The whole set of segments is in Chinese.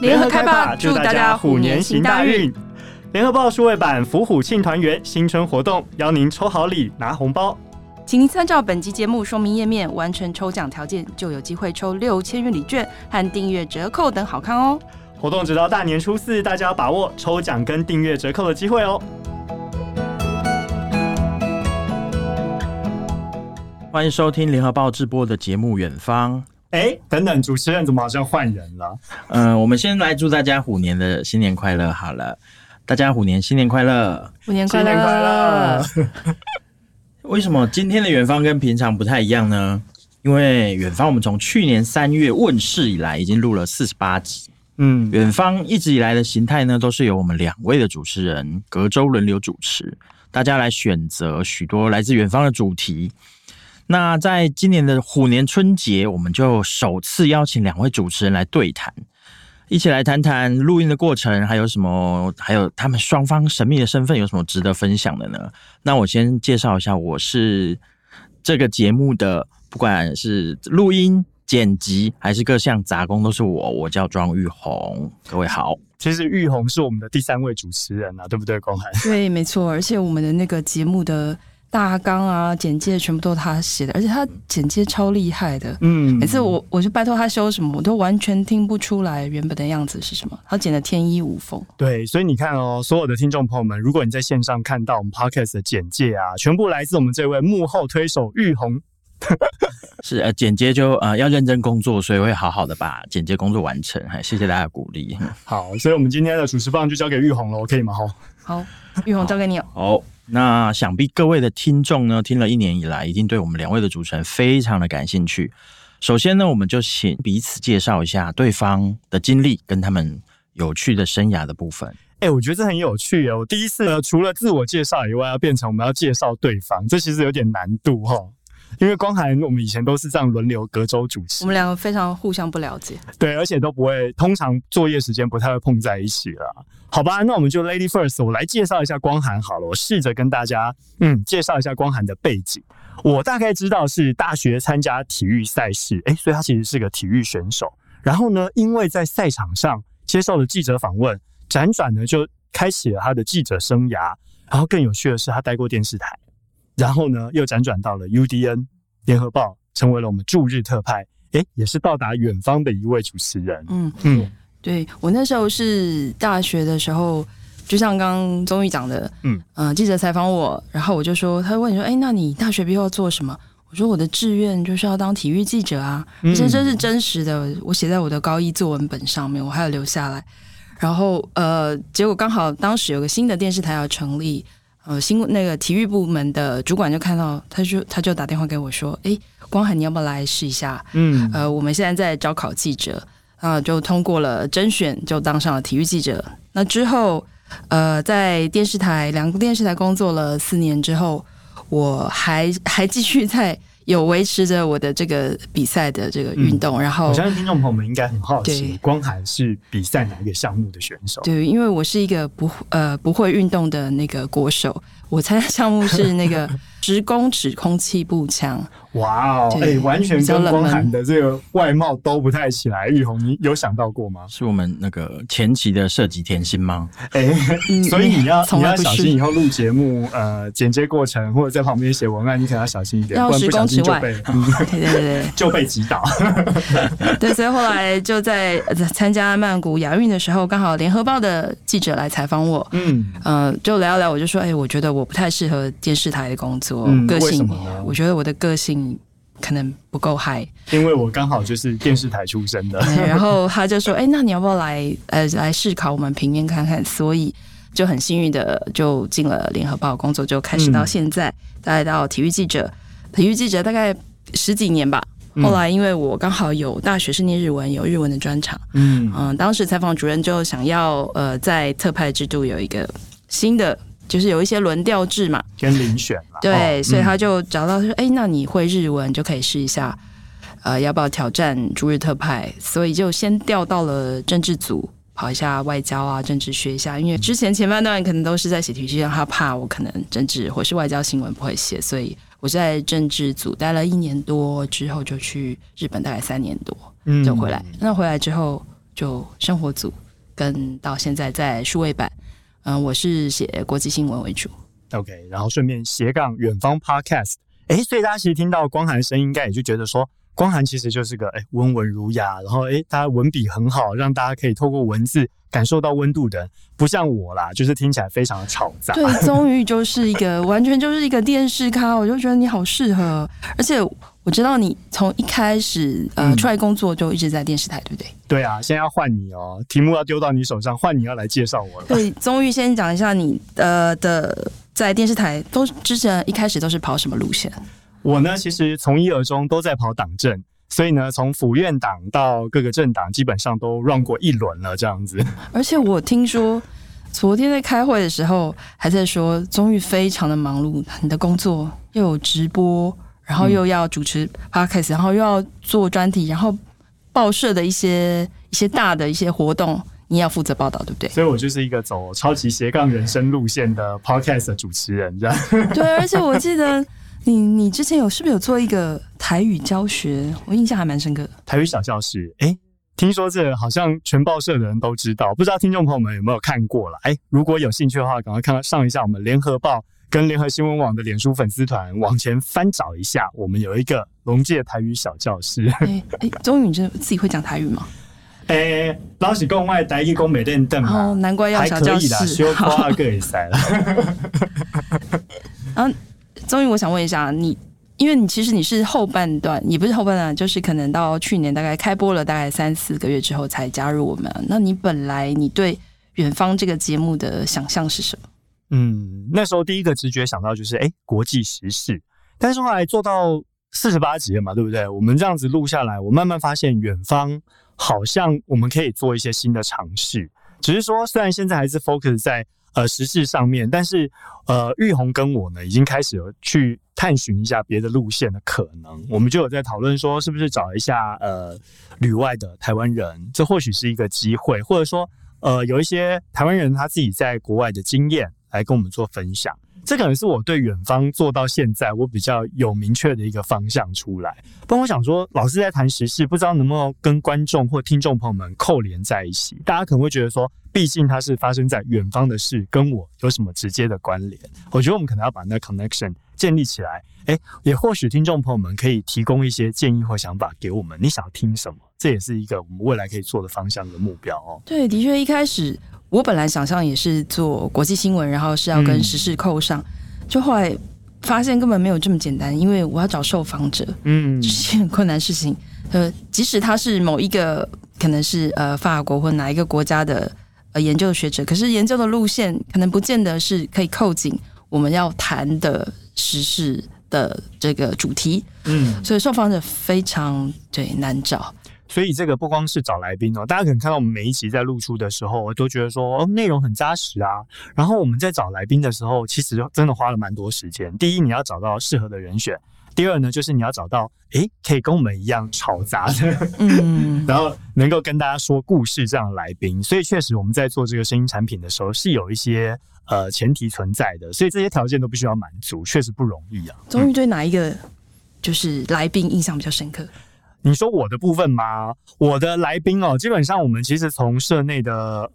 联合开吧，祝大家虎年行大运！联合报数位版伏虎庆团圆新春活动，邀您抽好礼拿红包，请您参照本集节目说明页面完成抽奖条件，就有机会抽六千元礼券和订阅折扣等好看哦！活动直到大年初四，大家要把握抽奖跟订阅折扣的机会哦！欢迎收听联合报直播的节目《远方》。哎，等等，主持人怎么好像换人了？嗯、呃，我们先来祝大家虎年的新年快乐好了，大家虎年新年快乐，虎年快乐，新年快乐。为什么今天的远方跟平常不太一样呢？因为远方我们从去年三月问世以来，已经录了四十八集。嗯，远方一直以来的形态呢，都是由我们两位的主持人隔周轮流主持，大家来选择许多来自远方的主题。那在今年的虎年春节，我们就首次邀请两位主持人来对谈，一起来谈谈录音的过程，还有什么，还有他们双方神秘的身份有什么值得分享的呢？那我先介绍一下，我是这个节目的，不管是录音。剪辑还是各项杂工都是我，我叫庄玉红。各位好，其实玉红是我们的第三位主持人啊，对不对？光涵对，没错，而且我们的那个节目的大纲啊、简介全部都是他写的，而且他简介超厉害的。嗯，每次我我就拜托他修什么，我都完全听不出来原本的样子是什么，他剪的天衣无缝。对，所以你看哦，所有的听众朋友们，如果你在线上看到我们 Podcast 的简介啊，全部来自我们这位幕后推手玉红。是呃，剪接就呃要认真工作，所以会好好的把剪接工作完成。还谢谢大家的鼓励。好，所以我们今天的主持棒就交给玉红了，可以吗？好，好，玉红交给你。好，那想必各位的听众呢，听了一年以来，一定对我们两位的主持人非常的感兴趣。首先呢，我们就请彼此介绍一下对方的经历跟他们有趣的生涯的部分。哎、我觉得这很有趣哦。我第一次呢，除了自我介绍以外，要变成我们要介绍对方，这其实有点难度哈。因为光涵，我们以前都是这样轮流隔周主持，我们两个非常互相不了解，对，而且都不会，通常作业时间不太会碰在一起了。好吧，那我们就 Lady First，我来介绍一下光涵好了，我试着跟大家嗯介绍一下光涵的背景。我大概知道是大学参加体育赛事，哎，所以他其实是个体育选手。然后呢，因为在赛场上接受了记者访问，辗转呢就开启了他的记者生涯。然后更有趣的是，他待过电视台。然后呢，又辗转到了 UDN 联合报，成为了我们驻日特派，诶，也是到达远方的一位主持人。嗯嗯，对，我那时候是大学的时候，就像刚刚综艺讲的，嗯嗯、呃，记者采访我，然后我就说，他问你说，诶，那你大学毕业要做什么？我说我的志愿就是要当体育记者啊，而且这是真实的，我写在我的高一作文本上面，我还要留下来。然后呃，结果刚好当时有个新的电视台要成立。呃，新那个体育部门的主管就看到，他就他就打电话给我说：“哎，光海，你要不要来试一下？嗯，呃，我们现在在招考记者，啊、呃，就通过了甄选，就当上了体育记者。那之后，呃，在电视台两个电视台工作了四年之后，我还还继续在。”有维持着我的这个比赛的这个运动，嗯、然后我相信听众朋友们应该很好奇，光涵是比赛哪一个项目的选手？对，因为我是一个不呃不会运动的那个国手，我参加项目是那个十公尺空气步枪。哇哦，哎、欸，完全跟光涵的这个外貌都不太起来。玉红，你有想到过吗？是我们那个前期的设计甜心吗？哎、欸，所以你要你要小心以后录节目，呃，剪接过程或者在旁边写文案，你可能要小心一点，不然不小心就被对对对 就被击倒。对，所以后来就在参加曼谷亚运的时候，刚好联合报的记者来采访我，嗯呃，就聊聊，我就说，哎、欸，我觉得我不太适合电视台的工作，嗯、个性，我觉得我的个性。可能不够嗨，因为我刚好就是电视台出身的。然后他就说：“哎、欸，那你要不要来呃来试考我们平面看看？”所以就很幸运的就进了联合报工作，就开始到现在，大概到体育记者，体育记者大概十几年吧。后来因为我刚好有大学是念日文，有日文的专长，嗯嗯，当时采访主任就想要呃在特派制度有一个新的。就是有一些轮调制嘛，先遴选了，对，所以他就找到说，哎、欸，那你会日文就可以试一下，呃，要不要挑战驻日特派？所以就先调到了政治组，跑一下外交啊，政治学一下。因为之前前半段可能都是在写体育，让他怕我可能政治或是外交新闻不会写，所以我在政治组待了一年多之后，就去日本大概三年多，就回来。嗯、那回来之后。就生活组，跟到现在在数位版，嗯、呃，我是写国际新闻为主。OK，然后顺便斜杠远方 Podcast，哎，所以大家其实听到光涵的声音，应该也就觉得说。光涵其实就是个哎温文儒雅，然后哎大家文笔很好，让大家可以透过文字感受到温度的人，不像我啦，就是听起来非常的嘈杂。对，宗宇就是一个完全就是一个电视咖，我就觉得你好适合，而且我知道你从一开始呃出来工作就一直在电视台，对不对？对啊，现在要换你哦，题目要丢到你手上，换你要来介绍我了。对，宗玉先讲一下你呃的在电视台都之前一开始都是跑什么路线？我呢，其实从一而终都在跑党政，所以呢，从府院党到各个政党，基本上都 run 过一轮了，这样子。而且我听说，昨天在开会的时候，还在说宗玉非常的忙碌，你的工作又有直播，然后又要主持 podcast，然后又要做专题，然后报社的一些一些大的一些活动，你也要负责报道，对不对？所以我就是一个走超级斜杠人生路线的 podcast 的主持人，这样。对，而且我记得。你你之前有是不是有做一个台语教学？我印象还蛮深刻的。台语小教室，哎、欸，听说这个好像全报社的人都知道，不知道听众朋友们有没有看过了？哎、欸，如果有兴趣的话，赶快看上一下我们联合报跟联合新闻网的脸书粉丝团，往前翻找一下，我们有一个龙界台语小教室。哎哎、欸，宗宇，你自己会讲台语吗？哎、欸，老是讲，外台语讲没练邓哦，难怪要小教室，还可以修花个也塞了。然后，宗宇，我想问一下你。因为你其实你是后半段，也不是后半段，就是可能到去年大概开播了大概三四个月之后才加入我们。那你本来你对远方这个节目的想象是什么？嗯，那时候第一个直觉想到就是哎，国际时事。但是后来做到四十八集了嘛，对不对？我们这样子录下来，我慢慢发现远方好像我们可以做一些新的尝试。只是说，虽然现在还是 focus 在。呃，时事上面，但是呃，玉红跟我呢，已经开始有去探寻一下别的路线的可能。我们就有在讨论说，是不是找一下呃旅外的台湾人，这或许是一个机会，或者说呃有一些台湾人他自己在国外的经验来跟我们做分享。这可能是我对远方做到现在我比较有明确的一个方向出来。不过我想说，老师在谈时事，不知道能不能跟观众或听众朋友们扣连在一起。大家可能会觉得说，毕竟它是发生在远方的事，跟我有什么直接的关联？我觉得我们可能要把那 connection 建立起来。诶，也或许听众朋友们可以提供一些建议或想法给我们。你想要听什么？这也是一个我们未来可以做的方向的目标哦。对，的确，一开始。我本来想象也是做国际新闻，然后是要跟时事扣上，嗯、就后来发现根本没有这么简单，因为我要找受访者，嗯，这是很困难的事情。呃，即使他是某一个可能是呃法国或哪一个国家的呃研究学者，可是研究的路线可能不见得是可以扣紧我们要谈的时事的这个主题，嗯，所以受访者非常对难找。所以这个不光是找来宾哦，大家可能看到我们每一集在露出的时候，我都觉得说哦，内容很扎实啊。然后我们在找来宾的时候，其实真的花了蛮多时间。第一，你要找到适合的人选；第二呢，就是你要找到诶，可以跟我们一样吵杂的，嗯，然后能够跟大家说故事这样的来宾。所以确实我们在做这个声音产品的时候，是有一些呃前提存在的。所以这些条件都必须要满足，确实不容易啊。终于对哪一个就是来宾印象比较深刻？你说我的部分吗？我的来宾哦，基本上我们其实从社内的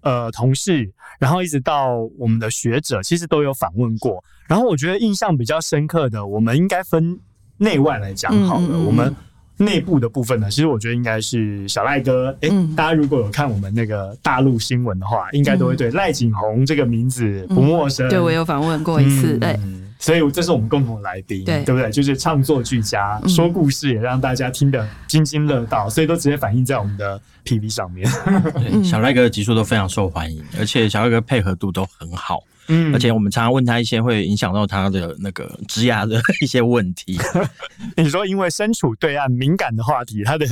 呃同事，然后一直到我们的学者，其实都有访问过。然后我觉得印象比较深刻的，我们应该分内外来讲好了。嗯嗯嗯，我们内部的部分呢，其实我觉得应该是小赖哥。诶、欸，大家如果有看我们那个大陆新闻的话，应该都会对赖景红这个名字不陌生。嗯、对，我有访问过一次，对。所以这是我们共同的来宾，对，对不对？就是唱作俱佳，嗯、说故事也让大家听得津津乐道，所以都直接反映在我们的 PV 上面。小赖哥的集数都非常受欢迎，而且小赖哥配合度都很好。嗯，而且我们常常问他一些会影响到他的那个职涯的一些问题。你说，因为身处对岸敏感的话题，他的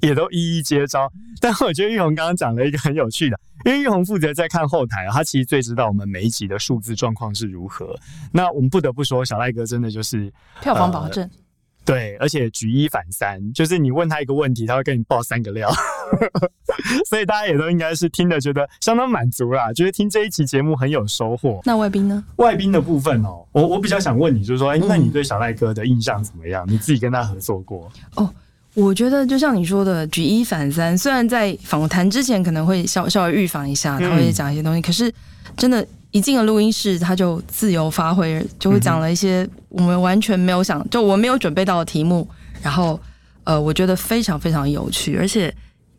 也都一一接招。但我觉得玉红刚刚讲了一个很有趣的。因为玉红负责在看后台，他其实最知道我们每一集的数字状况是如何。那我们不得不说，小赖哥真的就是票房保证。呃，对，而且举一反三，就是你问他一个问题，他会跟你爆三个料。所以大家也都应该是听的觉得相当满足啦，觉得听这一期节目很有收获。那外宾呢？外宾的部分哦，我我比较想问你，就是说，哎，那你对小赖哥的印象怎么样？你自己跟他合作过？哦。我觉得就像你说的，举一反三。虽然在访谈之前可能会稍稍微预防一下，他会讲一些东西，嗯、可是真的，一进了录音室，他就自由发挥，就会讲了一些我们完全没有想，就我没有准备到的题目。然后，呃，我觉得非常非常有趣，而且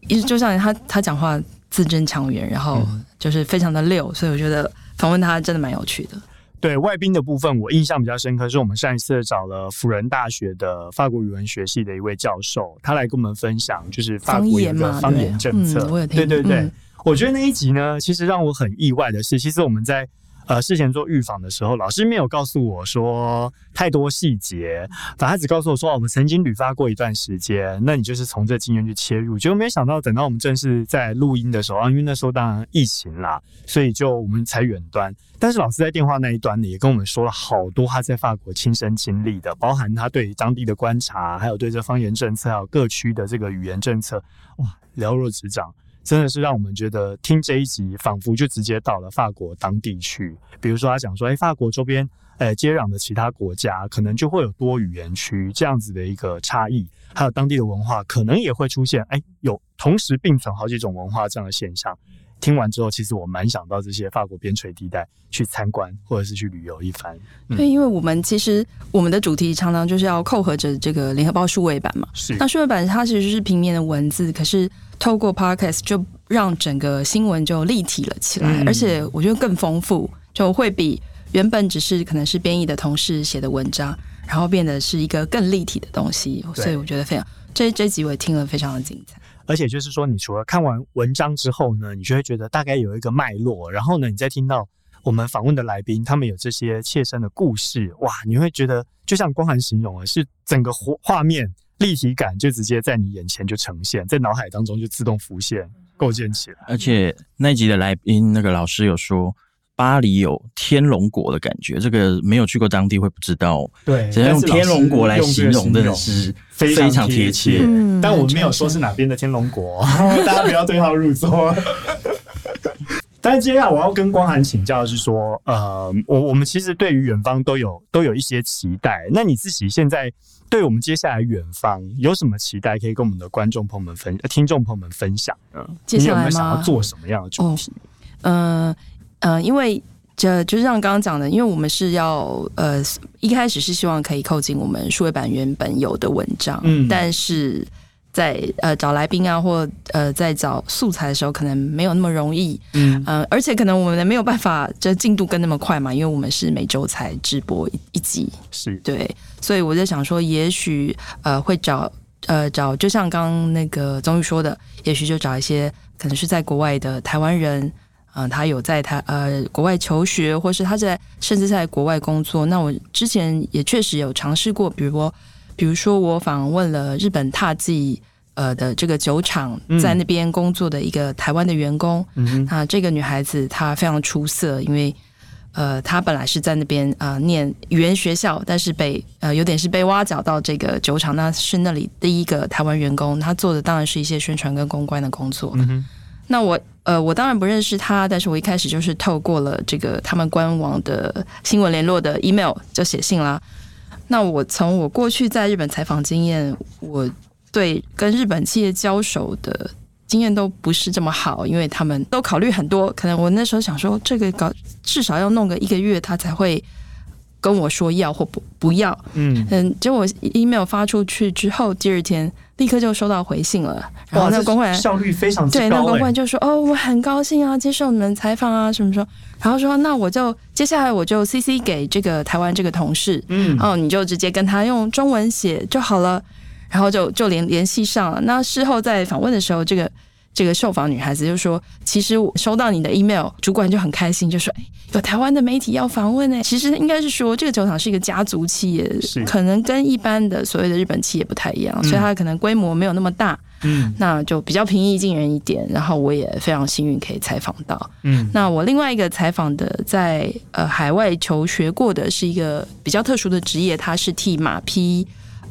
一就像他他讲话字正腔圆，然后就是非常的溜，所以我觉得访问他真的蛮有趣的。对外宾的部分，我印象比较深刻，是我们上一次找了辅仁大学的法国语文学系的一位教授，他来跟我们分享，就是法国的方言政策。对，嗯、对对对，嗯、我觉得那一集呢，其实让我很意外的是，其实我们在。呃，事前做预访的时候，老师没有告诉我说太多细节，反而只告诉我说，我们曾经旅发过一段时间，那你就是从这经验去切入。结果没想到，等到我们正式在录音的时候啊，因为那时候当然疫情啦，所以就我们才远端。但是老师在电话那一端呢，也跟我们说了好多他在法国亲身经历的，包含他对当地的观察，还有对这方言政策，还有各区的这个语言政策，哇，了若指掌。真的是让我们觉得听这一集，仿佛就直接到了法国当地去。比如说，他讲说，哎，法国周边，呃，接壤的其他国家，可能就会有多语言区这样子的一个差异，还有当地的文化，可能也会出现，哎，有同时并存好几种文化这样的现象。听完之后，其实我蛮想到这些法国边陲地带去参观，或者是去旅游一番。嗯、对，因为我们其实我们的主题常常就是要扣合着这个联合报数位版嘛。是。那数位版它其实是平面的文字，可是透过 Podcast 就让整个新闻就立体了起来，嗯、而且我觉得更丰富，就会比原本只是可能是编译的同事写的文章，然后变得是一个更立体的东西。所以我觉得非常这这集我也听了非常的精彩。而且就是说，你除了看完文章之后呢，你就会觉得大概有一个脉络，然后呢，你再听到我们访问的来宾，他们有这些切身的故事，哇，你会觉得就像光涵形容的，是整个画画面立体感就直接在你眼前就呈现，在脑海当中就自动浮现构建起来。而且那一集的来宾那个老师有说。巴黎有天龙国的感觉，这个没有去过当地会不知道。对，只能用天龙国来形容，真的是非常贴切。嗯、但我没有说是哪边的天龙国，大家不要对号入座。但是接下来我要跟光涵请教的是说，呃，我我们其实对于远方都有都有一些期待。那你自己现在对我们接下来远方有什么期待，可以跟我们的观众朋友们分、听众朋友们分享？呢，接下来你有没有想要做什么样的主题？嗯。呃呃，因为这就是像刚刚讲的，因为我们是要呃一开始是希望可以扣进我们数位版原本有的文章，嗯，但是在呃找来宾啊或呃在找素材的时候，可能没有那么容易，嗯呃，而且可能我们没有办法这进度跟那么快嘛，因为我们是每周才直播一一集，是对，所以我在想说，也许呃会找呃找，就像刚刚那个宗玉说的，也许就找一些可能是在国外的台湾人。嗯、呃，他有在他呃国外求学，或是他在甚至在国外工作。那我之前也确实有尝试过，比如说，比如说我访问了日本踏迹呃的这个酒厂，在那边工作的一个台湾的员工。嗯哼，那这个女孩子她非常出色，因为呃她本来是在那边啊、呃、念语言学校，但是被呃有点是被挖角到这个酒厂，那是那里第一个台湾员工。她做的当然是一些宣传跟公关的工作。嗯哼，那我。呃，我当然不认识他，但是我一开始就是透过了这个他们官网的新闻联络的 email 就写信啦。那我从我过去在日本采访经验，我对跟日本企业交手的经验都不是这么好，因为他们都考虑很多，可能我那时候想说，这个搞至少要弄个一个月，他才会跟我说要或不不要。嗯嗯，结果 email 发出去之后，第二天。立刻就收到回信了，然后那个公关效率非常高，对，那个公关就说：“哦，我很高兴啊，接受你们采访啊，什么什么。”然后说：“那我就接下来我就 CC 给这个台湾这个同事，嗯，然后你就直接跟他用中文写就好了。”然后就就联联系上了。那事后在访问的时候，这个。这个受访女孩子就说：“其实我收到你的 email，主管就很开心，就说：‘哎，有台湾的媒体要访问呢。’其实应该是说，这个酒厂是一个家族企业，可能跟一般的所谓的日本企业不太一样，嗯、所以它可能规模没有那么大，嗯，那就比较平易近人一点。然后我也非常幸运可以采访到，嗯，那我另外一个采访的在呃海外求学过的是一个比较特殊的职业，他是替马匹。”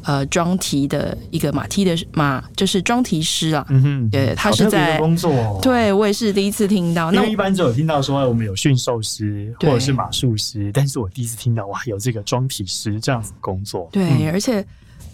呃，装蹄的一个马蹄的马，就是装蹄师啊。嗯哼，对，他是在工作、哦。对，我也是第一次听到。那一般只有听到说我们有驯兽师或者是马术师，但是我第一次听到哇，有这个装蹄师这样子工作。对，嗯、而且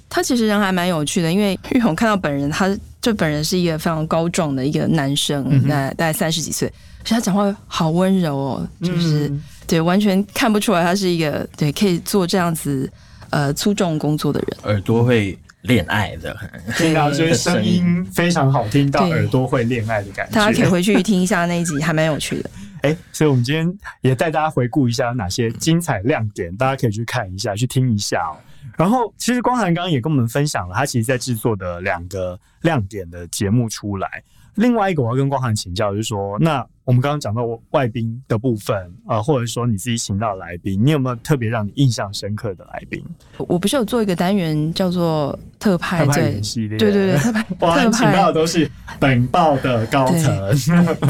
他其实人还蛮有趣的，因为 玉红看到本人，他就本人是一个非常高壮的一个男生，大概大概三十几岁，所以他讲话好温柔哦，就是、嗯、对，完全看不出来他是一个对可以做这样子呃粗重工作的人，耳朵会恋爱的，听到就是声音非常好听到耳朵会恋爱的感觉，大家可以回去听一下那一集，还蛮有趣的。哎，所以我们今天也带大家回顾一下哪些精彩亮点，大家可以去看一下，去听一下哦。然后，其实光涵刚刚也跟我们分享了，他其实在制作的两个亮点的节目出来。另外一个我要跟光涵请教，就是说，那我们刚刚讲到外宾的部分，呃，或者说你自己请到的来宾，你有没有特别让你印象深刻的来宾？我不是有做一个单元叫做特派，对对对，特派，哇，特派请到的都是本报的高层，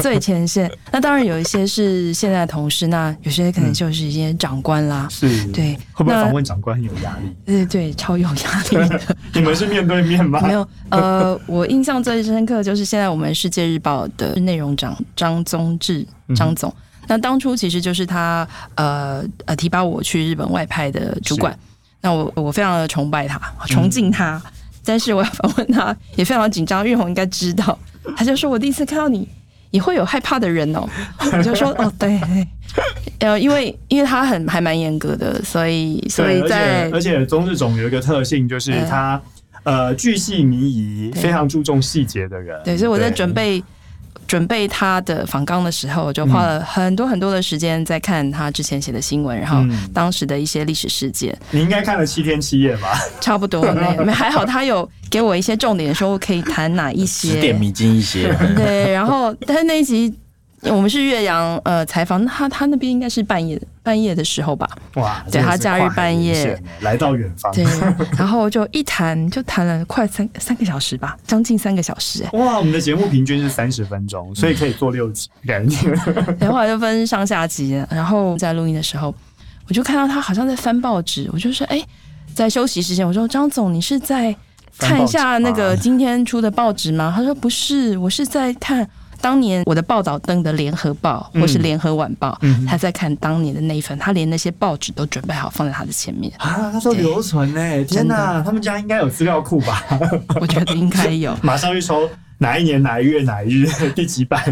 最前线。那当然有一些是现在的同事，那有些可能就是一些长官啦，是，对，会不会访问长官很有压力？对对，超有压力的。你们是面对面吗？没有，呃，我印象最深刻就是现在我们。世界日报的内容长张宗志张总，嗯、那当初其实就是他呃呃提拔我去日本外派的主管，那我我非常的崇拜他，崇敬他，嗯、但是我要访问他 也非常紧张，玉红应该知道，他就说我第一次看到你也会有害怕的人哦，我就说哦对，呃因为因为他很还蛮严格的，所以所以在而且宗志总有一个特性就是他。呃，巨细靡遗，非常注重细节的人。对，所以我在准备准备他的访纲的时候，就花了很多很多的时间在看他之前写的新闻，然后当时的一些历史事件。你应该看了七天七夜吧？差不多，那还好，他有给我一些重点，说我可以谈哪一些，指点迷津一些。对，然后但是那一集。我们是岳阳呃采访，他他那边应该是半夜半夜的时候吧？哇，对他假日半夜来到远方，对，然后就一谈就谈了快三三个小时吧，将近三个小时。哇，我们的节目平均是三十分钟，所以可以做六集，感觉。然后就分上下集，然后在录音的时候，我就看到他好像在翻报纸，我就说，哎，在休息时间，我说张总，你是在看一下那个今天出的报纸吗？他说不是，我是在看。当年我的报道登的《联合报》或是《联合晚报》，嗯，他在看当年的那一份，他连那些报纸都准备好放在他的前面啊。他说留存呢，天哪，他们家应该有资料库吧？我觉得应该有。马上去抽哪一年哪一月哪一日第几版？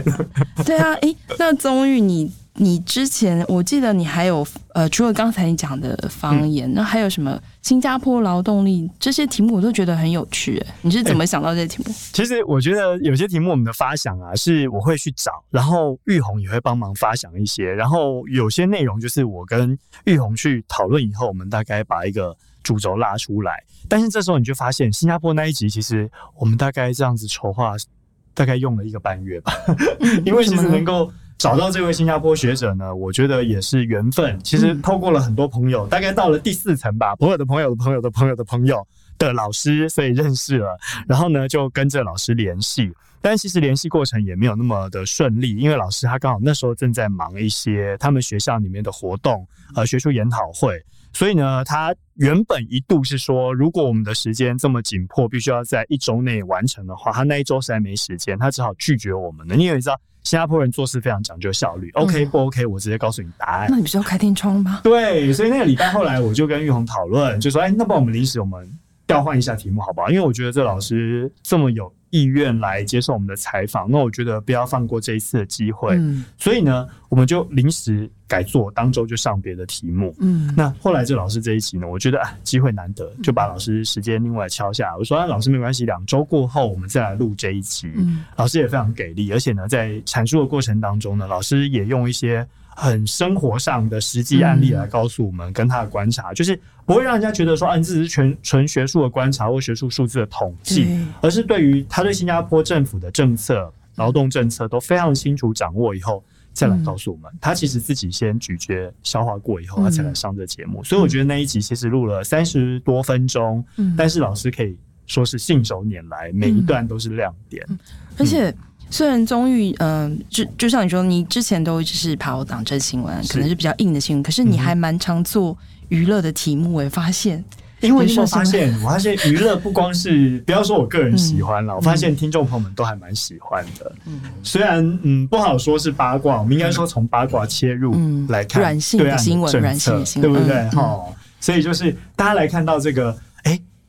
对啊，哎，那宗玉你。你之前我记得你还有呃，除了刚才你讲的方言，嗯、那还有什么新加坡劳动力这些题目，我都觉得很有趣。你是怎么想到这些题目？欸，其实我觉得有些题目我们的发想啊，是我会去找，然后玉红也会帮忙发想一些，然后有些内容就是我跟玉红去讨论以后，我们大概把一个主轴拉出来。但是这时候你就发现，新加坡那一集其实我们大概这样子筹划，大概用了一个半月吧，因为其实能够。找到这位新加坡学者呢，我觉得也是缘分。其实透过了很多朋友，大概到了第四层吧，朋友的朋友的朋友的朋友的朋友的老师，所以认识了。然后呢，就跟着老师联系，但其实联系过程也没有那么的顺利，因为老师他刚好那时候正在忙一些他们学校里面的活动，呃，学术研讨会。所以呢，他原本一度是说，如果我们的时间这么紧迫，必须要在一周内完成的话，他那一周实在没时间，他只好拒绝我们了。你也知道。新加坡人做事非常讲究效率，OK 不 OK？我直接告诉你答案。那你不是要开天窗吗？对，所以那个礼拜后来我就跟玉红讨论，就说：“哎，那不然我们临时我们调换一下题目好不好？因为我觉得这老师这么有。”意愿来接受我们的采访，那我觉得不要放过这一次的机会。嗯，所以呢，我们就临时改做，当周就上别的题目。嗯，那后来这老师这一集呢，我觉得啊，机会难得，就把老师时间另外敲下来。我说啊，老师没关系，两周过后我们再来录这一集。嗯，老师也非常给力，而且呢，在阐述的过程当中呢，老师也用一些。很生活上的实际案例来告诉我们，跟他的观察，就是不会让人家觉得说，啊，你只是纯纯学术的观察或学术数字的统计，而是对于他对新加坡政府的政策、劳动政策都非常清楚掌握以后，再来告诉我们。他其实自己先咀嚼、消化过以后，他才来上这节目。所以我觉得那一集其实录了三十多分钟，但是老师可以说是信手拈来，每一段都是亮点，而且。虽然宗玉，嗯、呃，就就像你说，你之前都一直是跑党政新闻，可能是比较硬的新闻，可是你还蛮常做娱乐的题目，我发现。因为我发现，我发现娱乐不光是不要说我个人喜欢了，嗯、我发现听众朋友们都还蛮喜欢的。嗯，虽然嗯不好说是八卦，我们应该说从八卦切入来看软性的新闻，软性的新闻，对不对？哈、嗯，所以就是大家来看到这个，哎。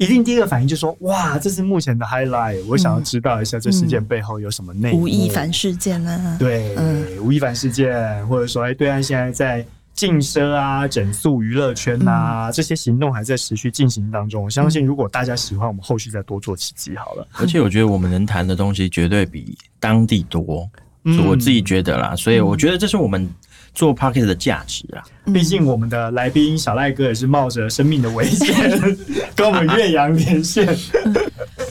一定第一个反应就是说，哇，这是目前的 highlight，我想要知道一下这事件背后有什么内幕。吴亦凡事件呢？对，吴亦凡事件，或者说，哎，对岸现在在禁奢啊、整肃娱乐圈啊，这些行动还在持续进行当中。我相信，如果大家喜欢，我们后续再多做几集好了。而且，我觉得我们能谈的东西绝对比当地多，我自己觉得啦。所以，我觉得这是我们。做 Podcast 的价值啊，毕竟我们的来宾小赖哥也是冒着生命的危险 跟我们岳阳连线。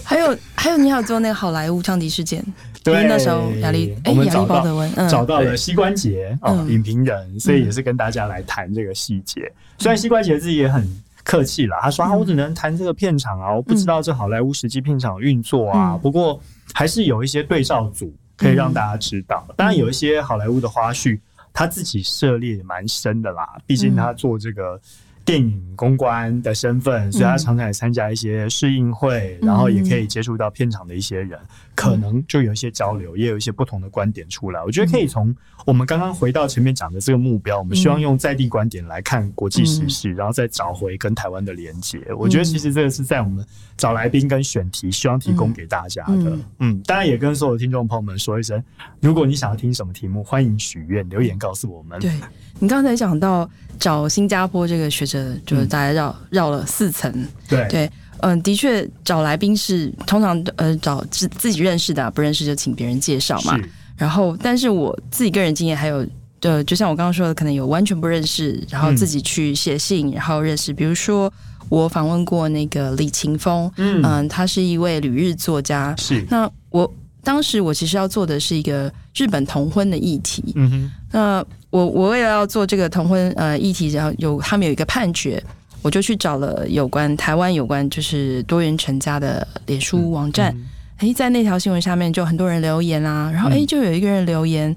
还有还有，你还有做那个好莱坞枪击事件，对，那时候亚历，我们找到找到了膝关节啊，影评人，所以也是跟大家来谈这个细节。虽然膝关节自己也很客气了，他说啊，我只能谈这个片场啊，我不知道这好莱坞实际片场运作啊。不过还是有一些对照组可以让大家知道。当然有一些好莱坞的花絮。他自己涉猎也蛮深的啦，毕竟他做这个电影公关的身份，嗯、所以他常常也参加一些试映会，嗯、然后也可以接触到片场的一些人，嗯、可能就有一些交流，也有一些不同的观点出来。我觉得可以从我们刚刚回到前面讲的这个目标，我们希望用在地观点来看国际时事，嗯、然后再找回跟台湾的连接。我觉得其实这个是在我们找来宾跟选题，希望提供给大家的。嗯，嗯，当然也跟所有听众朋友们说一声，如果你想要听什么题目，欢迎许愿留言告诉我们。对，你刚才讲到找新加坡这个学者，就是大概绕绕了四层。对对，嗯，的确找来宾是通常呃找自自己认识的，不认识就请别人介绍嘛。然后，但是我自己个人经验还有，呃，就像我刚刚说的，可能有完全不认识，然后自己去写信，然后认识。比如说，我访问过那个李勤峰，嗯，嗯，他是一位旅日作家。是。那我当时我其实要做的是一个日本同婚的议题。嗯哼。那我我为了要做这个同婚呃议题，然后有他们有一个判决，我就去找了有关台湾有关就是多元成家的脸书网站。嗯嗯诶，在那条新闻下面就很多人留言啊，然后诶，就有一个人留言，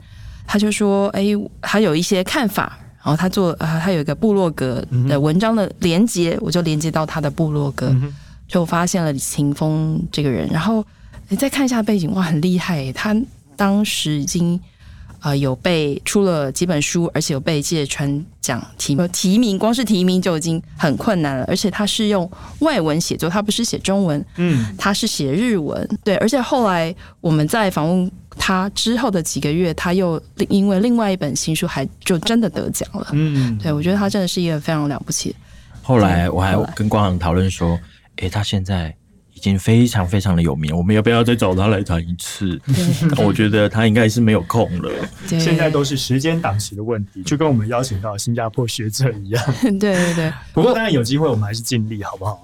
他就说，诶，他有一些看法，然后他做呃，他有一个部落格的文章的连接，我就连接到他的部落格，就发现了李晴峰这个人，然后你再看一下背景，哇，很厉害，他当时已经。呃，有被出了几本书，而且有被芥川奖提提名，光是提名就已经很困难了。而且他是用外文写作，他不是写中文，嗯，他是写日文，对。而且后来我们在访问他之后的几个月，他又因为另外一本新书，还就真的得奖了，嗯，对，我觉得他真的是一个非常了不起。后来我还跟光航讨论说，诶、欸，他现在。已经非常非常的有名，我们要不要再找他来谈一次？我觉得他应该是没有空了。现在都是时间档期的问题，就跟我们邀请到新加坡学者一样。对对对。不过当然有机会，我们还是尽力，好不好？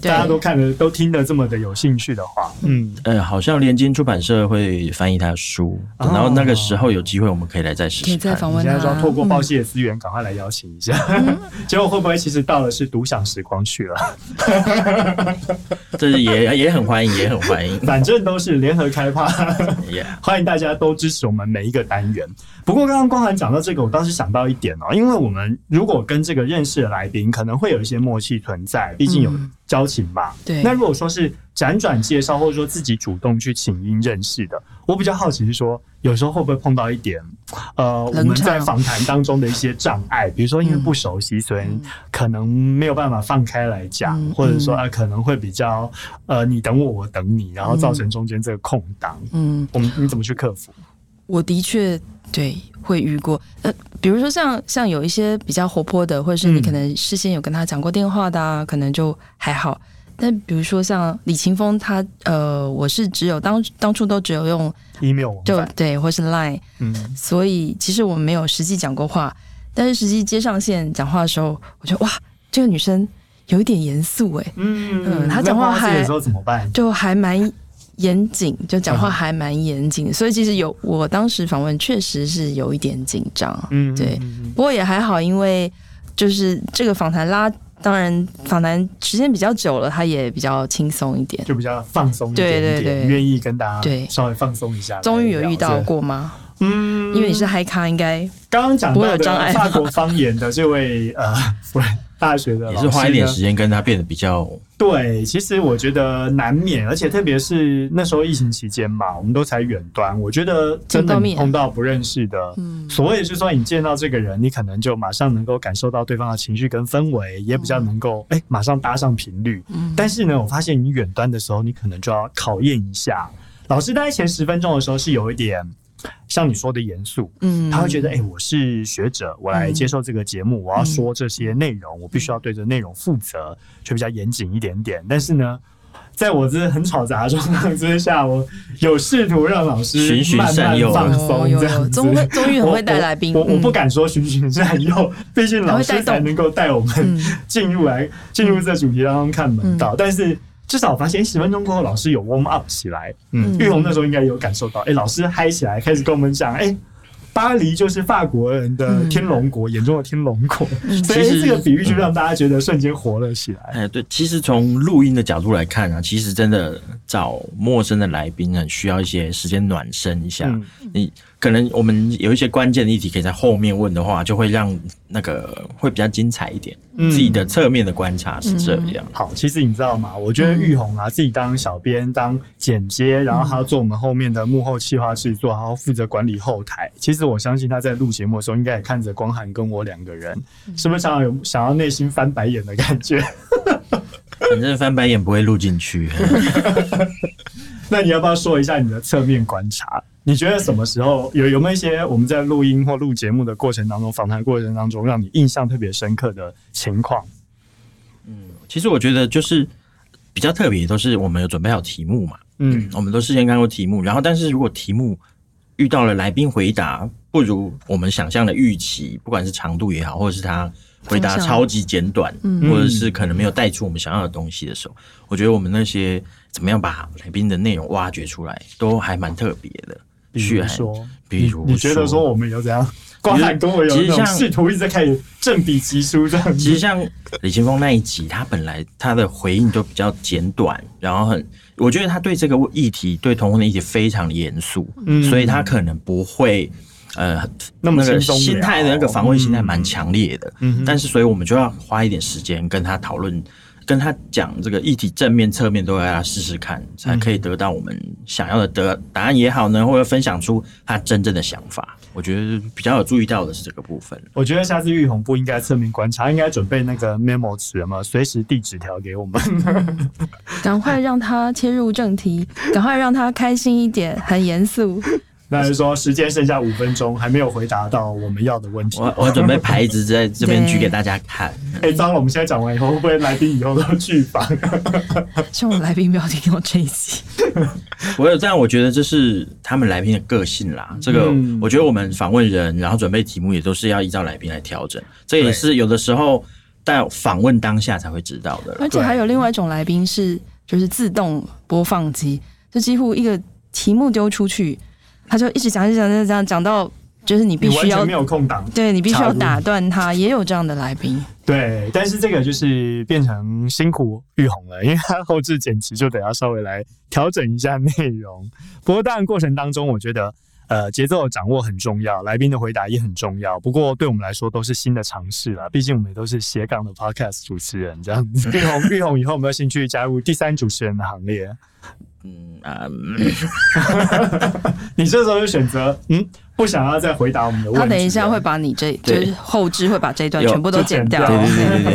大家都看的都听得这么的有兴趣的话，嗯呃，好像联经出版社会翻译他的书，然后那个时候有机会，我们可以来再试试。可以再访问他。现在说透过报系的资源，赶快来邀请一下。结果会不会其实到了是独享时光去了？这是。也也很欢迎，也很欢迎，反正都是联合开趴，欢迎大家都支持我们每一个单元。不过刚刚光涵讲到这个，我倒是想到一点哦，因为我们如果跟这个认识的来宾，可能会有一些默契存在，毕竟有交情嘛。对。那如果说是辗转介绍，或者说自己主动去请缨认识的，我比较好奇是说，有时候会不会碰到一点，呃，我们在访谈当中的一些障碍，比如说因为不熟悉，所以可能没有办法放开来讲，或者说啊，可能会比较呃，你等我，我等你，然后造成中间这个空档。嗯，我们你怎么去克服？我的确对会遇过，呃，比如说像像有一些比较活泼的，或者是你可能事先有跟他讲过电话的，啊，嗯、可能就还好。但比如说像李晴峰，他呃，我是只有当当初都只有用 email，就对，或是 line，嗯，所以其实我们没有实际讲过话。但是实际接上线讲话的时候，我觉得哇，这个女生有一点严肃哎，嗯嗯，她讲话还时候怎么办？就还蛮。严谨，就讲话还蛮严谨，所以其实有我当时访问确实是有一点紧张，嗯，对，不过也还好，因为就是这个访谈拉，当然访谈时间比较久了，他也比较轻松一点，就比较放松一点，对对对，愿意跟大家对稍微放松一下。终于有遇到过吗？嗯，因为你是嗨咖，应该刚刚讲到的法国方言的这位呃，大学的也是花一点时间跟他变得比较对，其实我觉得难免，而且特别是那时候疫情期间嘛，我们都才远端。我觉得真的碰到不认识的，嗯，所谓就是说你见到这个人，你可能就马上能够感受到对方的情绪跟氛围，也比较能够哎、嗯、马上搭上频率。嗯，但是呢，我发现你远端的时候，你可能就要考验一下。老师大概前十分钟的时候是有一点。像你说的严肃，嗯，他会觉得，哎、欸，我是学者，我来接受这个节目，嗯、我要说这些内容，嗯、我必须要对这内容负责，就比较严谨一点点。但是呢，在我这很吵杂的状况之下，我有试图让老师慢慢放松，这样子。终于很会带来宾，我我，我不敢说循循善诱，毕竟老师才能够带我们进入来进入这主题当中看门道，嗯、但是。至少我发现十分钟过后，老师有 warm up 起来。嗯，玉红那时候应该有感受到，哎、欸，老师嗨起来，开始跟我们讲，哎、欸，巴黎就是法国人的天龙国，嗯、眼中的天龙国。嗯、所以这个比喻就让大家觉得瞬间活了起来。哎、嗯，对，其实从录音的角度来看啊，其实真的找陌生的来宾很需要一些时间暖身一下。嗯、你。可能我们有一些关键的议题可以在后面问的话，就会让那个会比较精彩一点。嗯、自己的侧面的观察是这样。好，其实你知道吗？我觉得玉红啊，自己当小编、当剪接，然后还要做我们后面的幕后企划制作，然后负责管理后台。其实我相信他在录节目的时候，应该也看着光涵跟我两个人，是不是常常有想要内心翻白眼的感觉？反正翻白眼不会录进去。那你要不要说一下你的侧面观察？你觉得什么时候有有没有一些我们在录音或录节目的过程当中，访谈过程当中，让你印象特别深刻的情况？嗯，其实我觉得就是比较特别，都是我们有准备好题目嘛。嗯，我们都事先看过题目，然后但是如果题目遇到了来宾回答不如我们想象的预期，不管是长度也好，或者是他回答超级简短，嗯，或者是可能没有带出我们想要的东西的时候，我觉得我们那些怎么样把来宾的内容挖掘出来，都还蛮特别的。比如说，比如你觉得说我们有怎样？光海跟我有那种试图一直在开始正比级数这样。其实像李青峰那一集，他本来他的回应都比较简短，然后很，我觉得他对这个议题，对同婚的议题非常严肃，嗯，所以他可能不会呃那么那个心态的那个防卫心态蛮强烈的，嗯，但是所以我们就要花一点时间跟他讨论。跟他讲这个议题正面侧面都要让他试试看，才可以得到我们想要的得答案也好呢，或者分享出他真正的想法。我觉得比较有注意到的是这个部分。我觉得下次玉红不应该侧面观察，应该准备那个 memo 纸嘛，随时递纸条给我们。赶快让他切入正题，赶快让他开心一点，很严肃。那就是说，时间剩下五分钟，还没有回答到我们要的问题。我我准备牌子在这边举给大家看。哎，糟了，我们现在讲完以后，会不会来宾以后都拒访？希望我来宾不要听我这一集。我有这样，我觉得这是他们来宾的个性啦。这个，我觉得我们访问人，然后准备题目也都是要依照来宾来调整。这也是有的时候在访问当下才会知道的。而且还有另外一种来宾是，就是自动播放机，就几乎一个题目丢出去。他就一直讲，一直讲，一直讲，讲到就是你必须要没有空档，对，你必须要打断他，也有这样的来宾。对，但是这个就是变成辛苦玉红了，因为他后置剪辑就得要稍微来调整一下内容。不过当然过程当中，我觉得呃节奏的掌握很重要，来宾的回答也很重要。不过对我们来说都是新的尝试了，毕竟我们也都是斜杠的 podcast 主持人这样子。玉红，玉红以后有没有兴趣加入第三主持人的行列？嗯啊，你这时候就选择嗯，不想要再回答我们的问题。他等一下会把你这就是后置会把这一段全部都剪掉。对对对对对，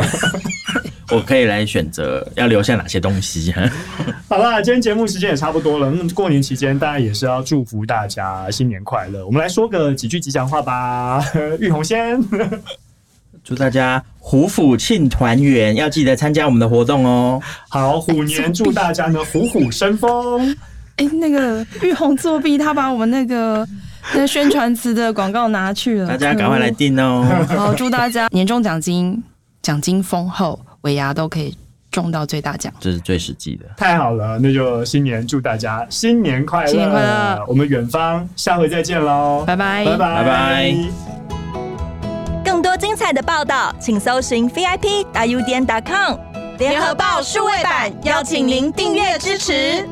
我可以来选择要留下哪些东西。好啦，今天节目时间也差不多了。那过年期间，当然也是要祝福大家新年快乐。我们来说个几句吉祥话吧。玉红先。祝大家虎虎庆团圆，要记得参加我们的活动哦。好，虎年祝大家呢虎虎生风。哎，那个玉红作弊，他把我们那个 那宣传词的广告拿去了。大家赶快来订哦。好，祝大家年终奖金奖金丰厚，尾牙都可以中到最大奖，这是最实际的。太好了，那就新年祝大家新年快乐，新年快乐。我们远方下回再见喽，拜拜，拜拜，拜拜。精彩的报道，请搜寻 VIP 大 U 点 com 联合报数位版，邀请您订阅支持。